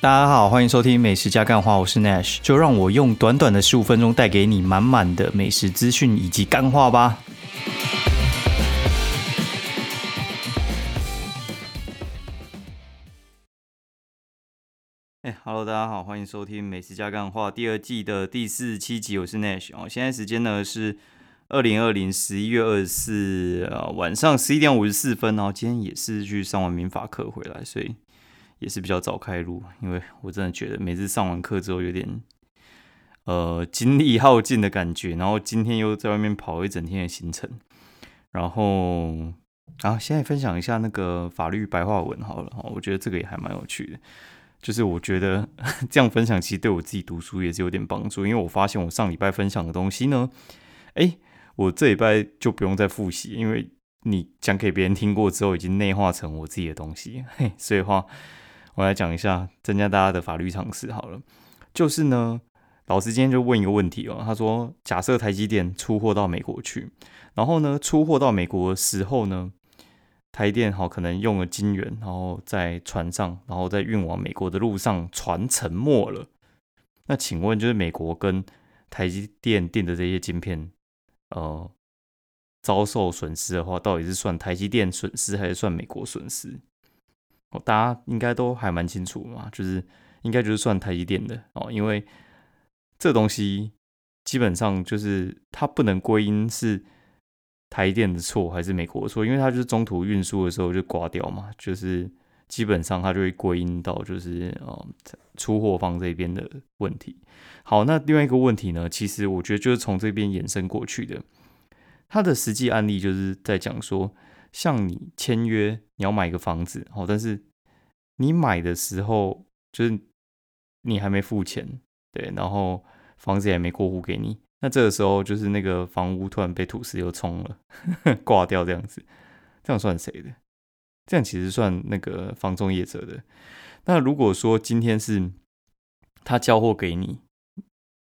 大家好，欢迎收听美食加干话，我是 Nash，就让我用短短的十五分钟带给你满满的美食资讯以及干话吧。哎，Hello，大家好，欢迎收听美食加干话第二季的第四十七集，我是 Nash 哦。现在时间呢是二零二零十一月二十四晚上十一点五十四分，然后今天也是去上完民法课回来，所以。也是比较早开录，因为我真的觉得每次上完课之后有点呃精力耗尽的感觉，然后今天又在外面跑一整天的行程，然后然后现在分享一下那个法律白话文好了，我觉得这个也还蛮有趣的，就是我觉得 这样分享其实对我自己读书也是有点帮助，因为我发现我上礼拜分享的东西呢，哎，我这礼拜就不用再复习，因为你讲给别人听过之后，已经内化成我自己的东西，嘿，所以话。我来讲一下，增加大家的法律常识好了。就是呢，老师今天就问一个问题哦，他说：假设台积电出货到美国去，然后呢，出货到美国的时候呢，台电好可能用了金元，然后在船上，然后在运往美国的路上，船沉没了。那请问，就是美国跟台积电订的这些晶片，呃，遭受损失的话，到底是算台积电损失，还是算美国损失？哦，大家应该都还蛮清楚嘛，就是应该就是算台积电的哦，因为这东西基本上就是它不能归因是台电的错还是美国的错，因为它就是中途运输的时候就刮掉嘛，就是基本上它就会归因到就是哦出货方这边的问题。好，那另外一个问题呢，其实我觉得就是从这边延伸过去的，它的实际案例就是在讲说。像你签约，你要买一个房子，哦，但是你买的时候就是你还没付钱，对，然后房子也没过户给你，那这个时候就是那个房屋突然被土石流冲了，挂掉这样子，这样算谁的？这样其实算那个房中业者的。那如果说今天是他交货给你，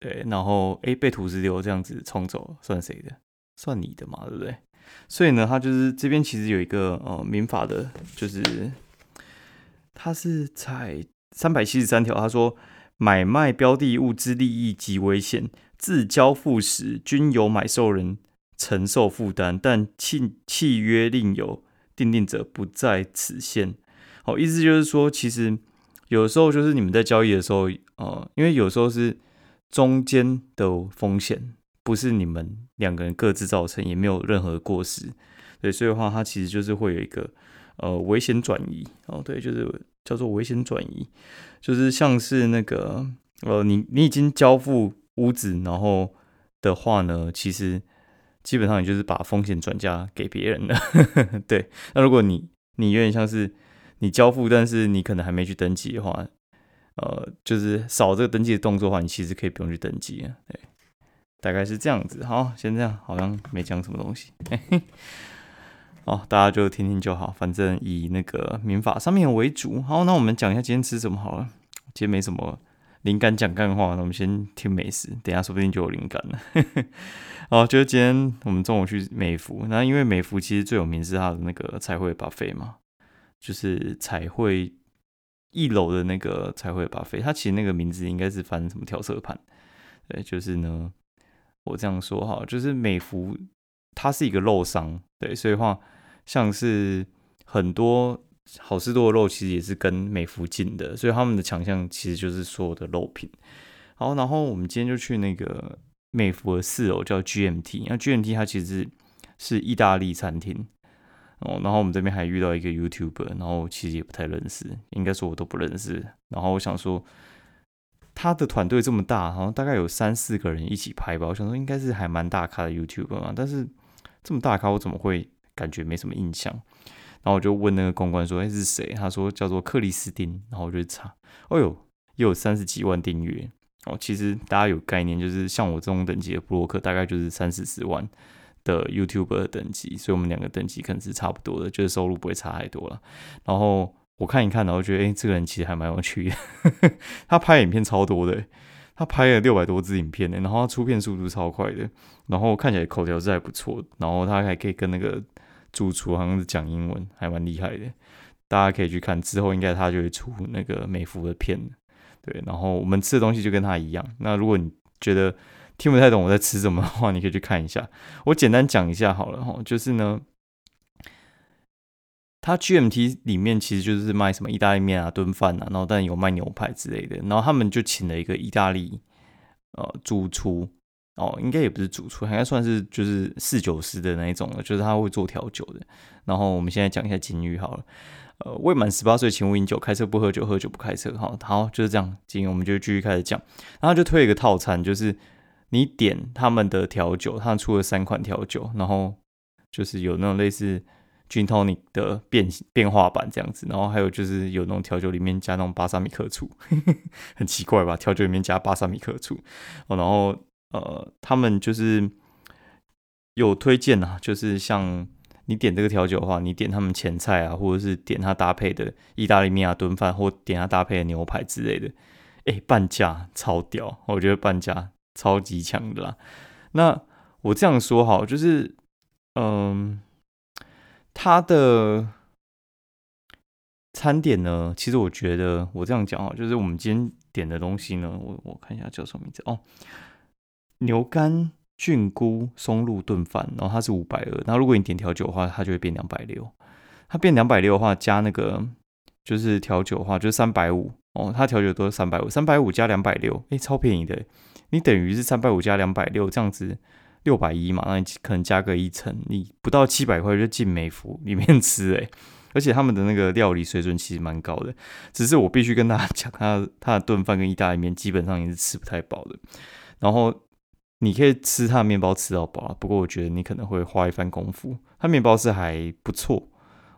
对，然后诶被土石流这样子冲走，算谁的？算你的嘛，对不对？所以呢，他就是这边其实有一个呃民法的，就是他是在三百七十三条，他说买卖标的物之利益极危险，自交付时均由买受人承受负担，但契契约另有订定者不在此限。好，意思就是说，其实有时候就是你们在交易的时候，呃，因为有时候是中间的风险。不是你们两个人各自造成，也没有任何过失，对，所以的话，它其实就是会有一个呃危险转移哦，对，就是叫做危险转移，就是像是那个呃你你已经交付屋子，然后的话呢，其实基本上你就是把风险转嫁给别人了，对。那如果你你有点像是你交付，但是你可能还没去登记的话，呃，就是少这个登记的动作的话，你其实可以不用去登记啊，对。大概是这样子，好，先这样，好像没讲什么东西，好，大家就听听就好，反正以那个民法上面为主。好，那我们讲一下今天吃什么好了。今天没什么灵感讲干话，那我们先听美食，等下说不定就有灵感了。好，就是今天我们中午去美孚，那因为美孚其实最有名是它的那个彩绘咖啡嘛，就是彩绘一楼的那个彩绘咖啡它其实那个名字应该是翻什么调色盘，对，就是呢。我这样说哈，就是美孚它是一个肉商，对，所以话像是很多好吃多的肉，其实也是跟美孚进的，所以他们的强项其实就是所有的肉品。好，然后我们今天就去那个美孚的四楼叫 GMT，那 GMT 它其实是意大利餐厅哦，然后我们这边还遇到一个 YouTuber，然后其实也不太认识，应该说我都不认识，然后我想说。他的团队这么大，好像大概有三四个人一起拍吧。我想说应该是还蛮大咖的 YouTube 嘛，但是这么大咖，我怎么会感觉没什么印象？然后我就问那个公关说：“哎，是谁？”他说叫做克里斯汀。然后我就查，哦呦，又有三十几万订阅哦。其实大家有概念，就是像我这种等级的布洛克，大概就是三四十万的 YouTuber 等级，所以我们两个等级可能是差不多的，就是收入不会差太多了。然后。我看一看，然后觉得，哎，这个人其实还蛮有趣的。他拍影片超多的，他拍了六百多支影片呢，然后他出片速度超快的，然后看起来口条是还不错，然后他还可以跟那个主厨好像是讲英文，还蛮厉害的。大家可以去看，之后应该他就会出那个美服的片，对，然后我们吃的东西就跟他一样。那如果你觉得听不太懂我在吃什么的话，你可以去看一下。我简单讲一下好了哈，就是呢。它 GMT 里面其实就是卖什么意大利面啊、炖饭啊，然后但有卖牛排之类的。然后他们就请了一个意大利呃主厨哦，应该也不是主厨，应该算是就是侍酒师的那一种了，就是他会做调酒的。然后我们现在讲一下金鱼好了，呃，未满十八岁请勿饮酒，开车不喝酒，喝酒不开车。好，好就是这样。金鱼我们就继续开始讲，然后就推一个套餐，就是你点他们的调酒，他出了三款调酒，然后就是有那种类似。Gin tonic 的变变化版这样子，然后还有就是有那种调酒里面加那种巴萨米克醋，很奇怪吧？调酒里面加巴萨米克醋，哦，然后呃，他们就是有推荐啊，就是像你点这个调酒的话，你点他们前菜啊，或者是点他搭配的意大利面啊炖饭，或点他搭配的牛排之类的，哎，半价超屌，我觉得半价超级强的啦。那我这样说好，就是嗯。它的餐点呢？其实我觉得我这样讲啊，就是我们今天点的东西呢，我我看一下叫什么名字哦，牛肝菌菇松露炖饭，然后它是五百二，然后如果你点调酒的话，它就会变两百六。它变两百六的话，加那个就是调酒的话，就是三百五哦。它调酒都是三百五，三百五加两百六，哎，超便宜的。你等于是三百五加两百六这样子。六百一嘛，那你可能加个一层，你不到七百块就进美孚里面吃诶，而且他们的那个料理水准其实蛮高的，只是我必须跟大家 讲，他他的炖饭跟意大利面基本上也是吃不太饱的。然后你可以吃他的面包吃到饱啊，不过我觉得你可能会花一番功夫。他面包是还不错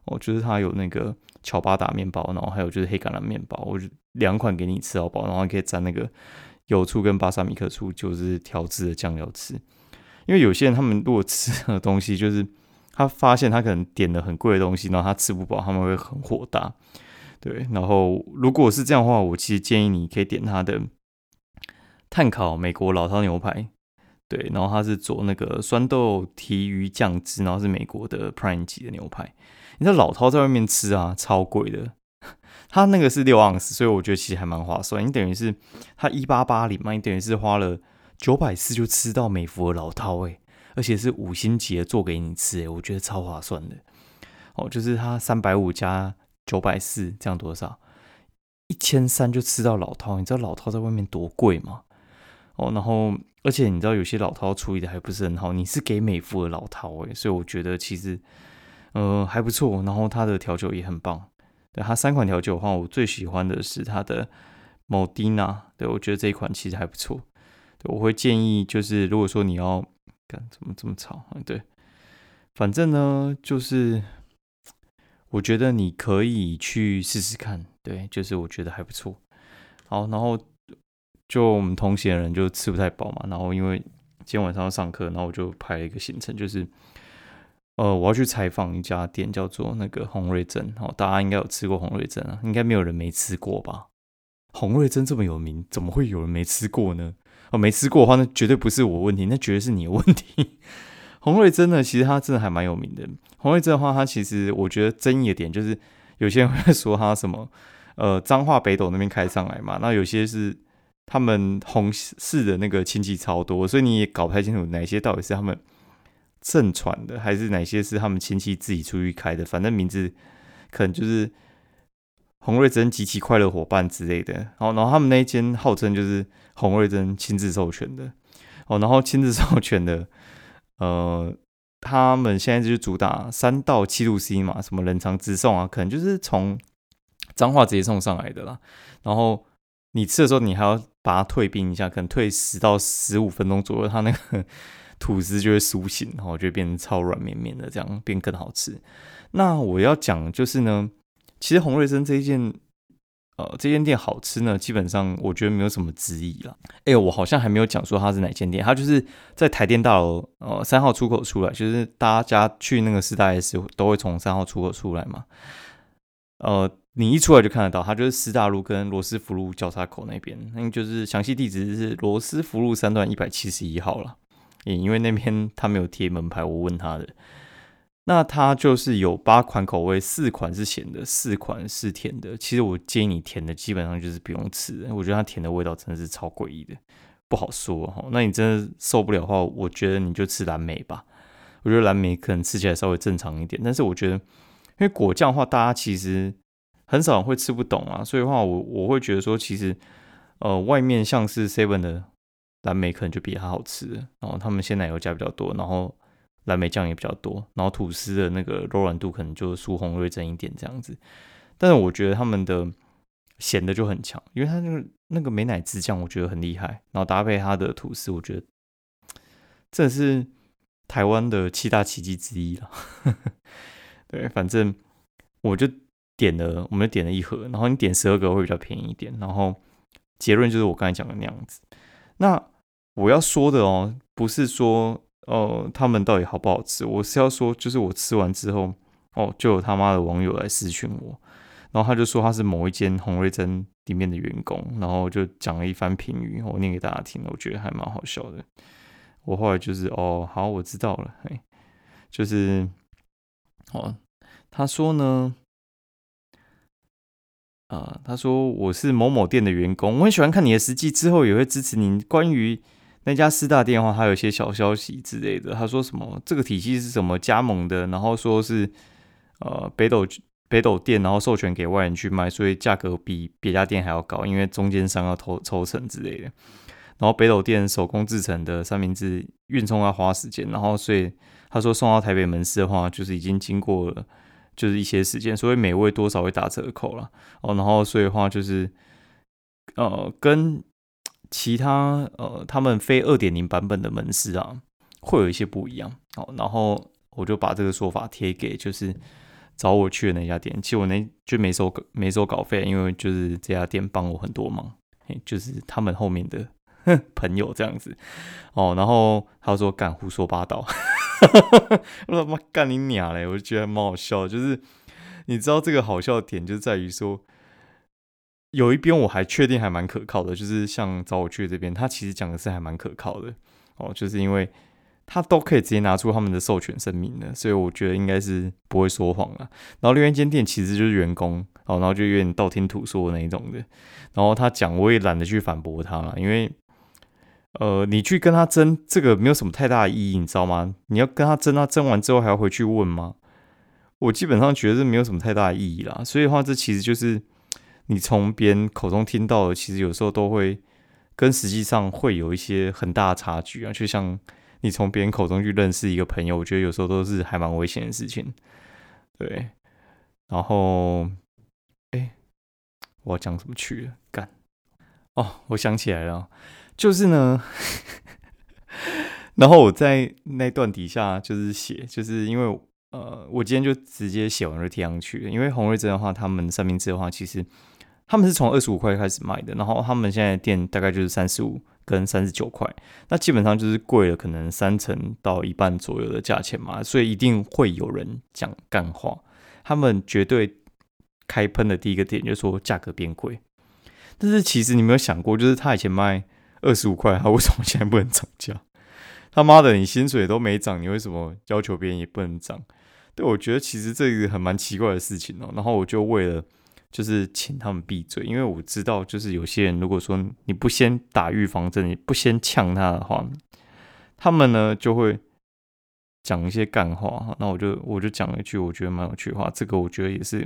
哦，就是他有那个乔巴达面包，然后还有就是黑橄榄面包，我就两款给你吃到饱，然后可以蘸那个油醋跟巴萨米克醋，就是调制的酱料吃。因为有些人他们如果吃的东西，就是他发现他可能点了很贵的东西，然后他吃不饱，他们会很火大。对，然后如果是这样的话，我其实建议你可以点他的碳烤美国老饕牛排。对，然后他是做那个酸豆提鱼酱汁，然后是美国的 Prime 级的牛排。你知道老饕在外面吃啊，超贵的，他那个是六盎司，所以我觉得其实还蛮划算。你等于是他一八八零嘛，你等于是花了。九百四就吃到美孚的老饕哎，而且是五星级的做给你吃哎，我觉得超划算的。哦，就是它三百五加九百四，这样多少？一千三就吃到老饕。你知道老饕在外面多贵吗？哦，然后而且你知道有些老饕处理的还不是很好，你是给美孚的老饕哎，所以我觉得其实呃还不错。然后它的调酒也很棒。对它三款调酒的话，我最喜欢的是它的 Modena，对我觉得这一款其实还不错。我会建议，就是如果说你要干怎么这么吵？对，反正呢，就是我觉得你可以去试试看，对，就是我觉得还不错。好，然后就我们同行的人就吃不太饱嘛，然后因为今天晚上要上课，然后我就排了一个行程，就是呃，我要去采访一家店，叫做那个红瑞珍。哦，大家应该有吃过红瑞珍啊，应该没有人没吃过吧？红瑞珍这么有名，怎么会有人没吃过呢？哦，没吃过的话，那绝对不是我问题，那绝对是你的问题。红瑞珍呢，其实它真的还蛮有名的。红瑞珍的话，它其实我觉得争议的点就是，有些人会说它什么，呃，彰化北斗那边开上来嘛，那有些是他们红氏的那个亲戚超多，所以你也搞不太清楚哪些到底是他们正传的，还是哪些是他们亲戚自己出去开的。反正名字可能就是洪瑞珍极其快乐伙伴之类的。然后，然后他们那一间号称就是。洪瑞珍亲自授权的哦，然后亲自授权的，呃，他们现在就是主打三到七度 C 嘛，什么冷藏直送啊，可能就是从脏话直接送上来的啦。然后你吃的时候，你还要把它退冰一下，可能退十到十五分钟左右，它那个吐司就会苏醒，然后就变成超软绵绵的，这样变更好吃。那我要讲就是呢，其实洪瑞珍这一件。呃，这间店好吃呢，基本上我觉得没有什么质疑了。哎，我好像还没有讲说它是哪间店，它就是在台电大楼呃三号出口出来，就是大家去那个四大 S 都会从三号出口出来嘛。呃，你一出来就看得到，它就是师大路跟罗斯福路交叉口那边，那就是详细地址是罗斯福路三段一百七十一号了。也因为那边他没有贴门牌，我问他的。那它就是有八款口味，四款是咸的，四款是甜的。其实我建议你甜的基本上就是不用吃，我觉得它甜的味道真的是超诡异的，不好说哈。那你真的受不了的话，我觉得你就吃蓝莓吧。我觉得蓝莓可能吃起来稍微正常一点，但是我觉得因为果酱的话，大家其实很少人会吃不懂啊，所以的话我我会觉得说，其实呃外面像是 Seven 的蓝莓可能就比它好吃，然后他们鲜奶油加比较多，然后。蓝莓酱也比较多，然后吐司的那个柔软度可能就苏红瑞珍一点这样子，但是我觉得他们的咸的就很强，因为它那个那个美乃滋酱我觉得很厉害，然后搭配它的吐司，我觉得这是台湾的七大奇迹之一了。对，反正我就点了，我们点了一盒，然后你点十二个会比较便宜一点，然后结论就是我刚才讲的那样子。那我要说的哦，不是说。哦，他们到底好不好吃？我是要说，就是我吃完之后，哦，就有他妈的网友来私讯我，然后他就说他是某一间红瑞珍里面的员工，然后就讲了一番评语，我念给大家听了，我觉得还蛮好笑的。我后来就是哦，好，我知道了，嘿，就是哦，他说呢，啊，他说我是某某店的员工，我很喜欢看你的实际，之后也会支持您关于。那家四大店的话，还有一些小消息之类的。他说什么这个体系是什么加盟的，然后说是呃北斗北斗店，然后授权给外人去卖，所以价格比别家店还要高，因为中间商要抽抽成之类的。然后北斗店手工制成的三明治运送要花时间，然后所以他说送到台北门市的话，就是已经经过了就是一些时间，所以每位多少会打折扣了哦。然后所以的话就是呃跟。其他呃，他们非二点零版本的门市啊，会有一些不一样。好，然后我就把这个说法贴给就是找我去的那家店。其实我那就没收没收稿费，因为就是这家店帮我很多忙，就是他们后面的 朋友这样子。哦，然后他说干胡说八道，我他妈干你娘嘞！我就觉得蛮好笑，就是你知道这个好笑的点就在于说。有一边我还确定还蛮可靠的，就是像找我去的这边，他其实讲的是还蛮可靠的哦，就是因为他都可以直接拿出他们的授权声明的，所以我觉得应该是不会说谎了。然后另外一间店其实就是员工哦，然后就有点道听途说那一种的。然后他讲我也懒得去反驳他了，因为呃，你去跟他争这个没有什么太大的意义，你知道吗？你要跟他争，他争完之后还要回去问吗？我基本上觉得没有什么太大的意义啦。所以的话，这其实就是。你从别人口中听到的，其实有时候都会跟实际上会有一些很大的差距啊。就像你从别人口中去认识一个朋友，我觉得有时候都是还蛮危险的事情。对，然后，哎，我要讲什么去了？干哦，我想起来了，就是呢，然后我在那段底下就是写，就是因为呃，我今天就直接写完就贴上去。因为红瑞珍的话，他们三明治的话，其实。他们是从二十五块开始卖的，然后他们现在店大概就是三十五跟三十九块，那基本上就是贵了可能三成到一半左右的价钱嘛，所以一定会有人讲干话。他们绝对开喷的第一个点就是说价格变贵，但是其实你没有想过，就是他以前卖二十五块，他为什么现在不能涨价？他妈的，你薪水都没涨，你为什么要求别人也不能涨？对我觉得其实这个很蛮奇怪的事情哦。然后我就为了。就是请他们闭嘴，因为我知道，就是有些人如果说你不先打预防针，你不先呛他的话，他们呢就会讲一些干话。那我就我就讲一句我觉得蛮有趣的话，这个我觉得也是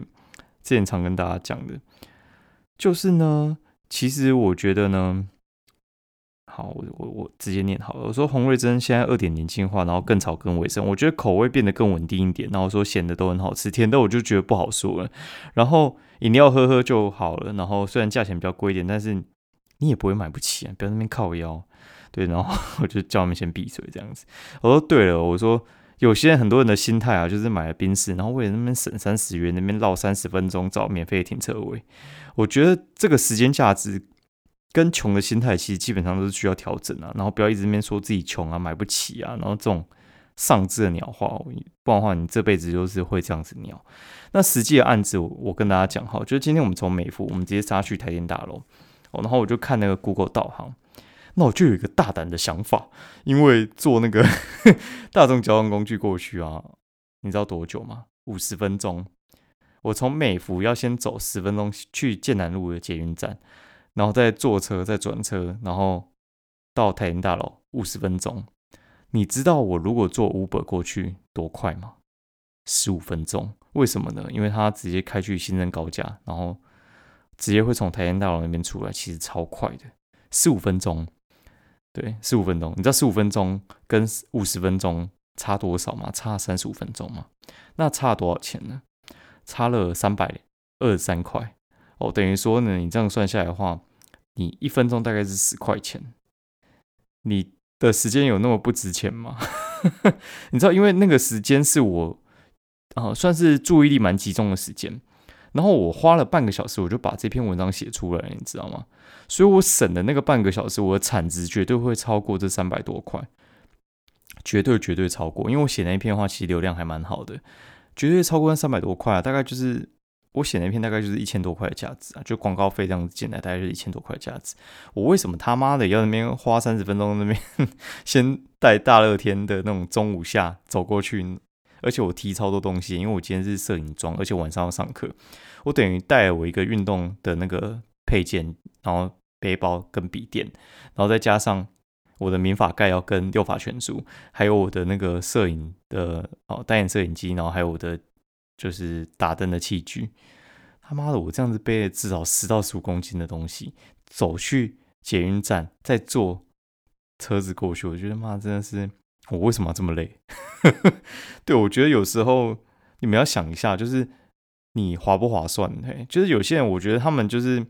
之前常跟大家讲的，就是呢，其实我觉得呢。好，我我我直接念好了。我说红瑞珍现在二点零进化，然后更草更卫生，我觉得口味变得更稳定一点。然后说咸的都很好吃，甜的我就觉得不好说了。然后饮料喝喝就好了。然后虽然价钱比较贵一点，但是你也不会买不起啊，不要那边靠腰。对，然后 我就叫他们先闭嘴这样子。我说对了，我说有些人很多人的心态啊，就是买了宾士，然后为了那边省三十元，那边绕三十分钟找免费停车位。我觉得这个时间价值。跟穷的心态其实基本上都是需要调整啊，然后不要一直面说自己穷啊、买不起啊，然后这种丧志的鸟话，不然的话你这辈子就是会这样子鸟。那实际的案子，我跟大家讲哈，就是今天我们从美孚，我们直接杀去台电大楼，哦，然后我就看那个 Google 导航，那我就有一个大胆的想法，因为坐那个 大众交通工具过去啊，你知道多久吗？五十分钟。我从美孚要先走十分钟去建南路的捷运站，然后再坐车再转车，然后到台联大楼五十分钟。你知道我如果坐 Uber 过去多快吗？十五分钟。为什么呢？因为他直接开去新增高架，然后直接会从台联大楼那边出来，其实超快的，十五分钟。对，十五分钟。你知道十五分钟跟五十分钟差多少吗？差三十五分钟吗？那差多少钱呢？差了三百二十三块哦，等于说呢，你这样算下来的话，你一分钟大概是十块钱。你的时间有那么不值钱吗？你知道，因为那个时间是我啊，算是注意力蛮集中的时间，然后我花了半个小时，我就把这篇文章写出来，你知道吗？所以我省的那个半个小时，我的产值绝对会超过这三百多块，绝对绝对超过，因为我写那一篇的话，其实流量还蛮好的。绝对超过那三百多块啊，大概就是我写那篇大概就是一千多块的价值啊，就广告费这样子进来，大概就是一千多块的价值。我为什么他妈的要那边花三十分钟那边 先带大热天的那种中午下走过去，而且我提超多东西，因为我今天是摄影装，而且晚上要上课，我等于带了我一个运动的那个配件，然后背包跟笔电，然后再加上。我的民法概要跟六法全书，还有我的那个摄影的哦单眼摄影机，然后还有我的就是打灯的器具。他妈的，我这样子背了至少十到十五公斤的东西，走去捷运站，再坐车子过去，我觉得妈真的是我为什么要这么累？对我觉得有时候你们要想一下，就是你划不划算？嘿，就是有些人我觉得他们就是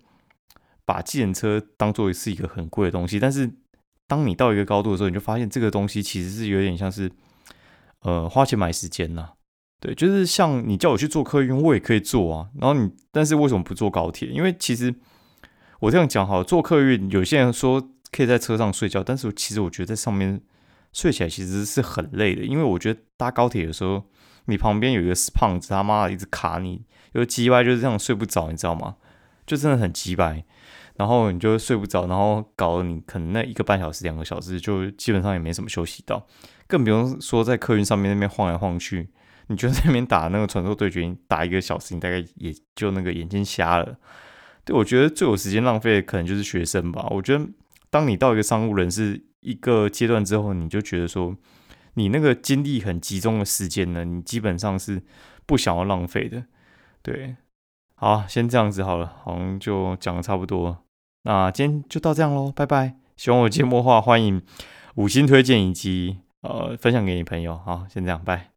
把自行车当做是一个很贵的东西，但是。当你到一个高度的时候，你就发现这个东西其实是有点像是，呃，花钱买时间呐。对，就是像你叫我去做客运，我也可以做啊。然后你，但是为什么不坐高铁？因为其实我这样讲好，坐客运有些人说可以在车上睡觉，但是其实我觉得在上面睡起来其实是很累的。因为我觉得搭高铁的时候，你旁边有一个胖子，他妈的一直卡你，有鸡歪就是这样睡不着，你知道吗？就真的很鸡掰。然后你就睡不着，然后搞得你可能那一个半小时、两个小时就基本上也没什么休息到，更不用说在客运上面那边晃来晃去，你就在那边打那个传说对决，打一个小时，你大概也就那个眼睛瞎了。对我觉得最有时间浪费的可能就是学生吧。我觉得当你到一个商务人士一个阶段之后，你就觉得说你那个精力很集中的时间呢，你基本上是不想要浪费的。对，好，先这样子好了，好像就讲的差不多。那今天就到这样喽，拜拜！喜欢我节目的话，欢迎五星推荐以及呃分享给你朋友。好，先这样，拜。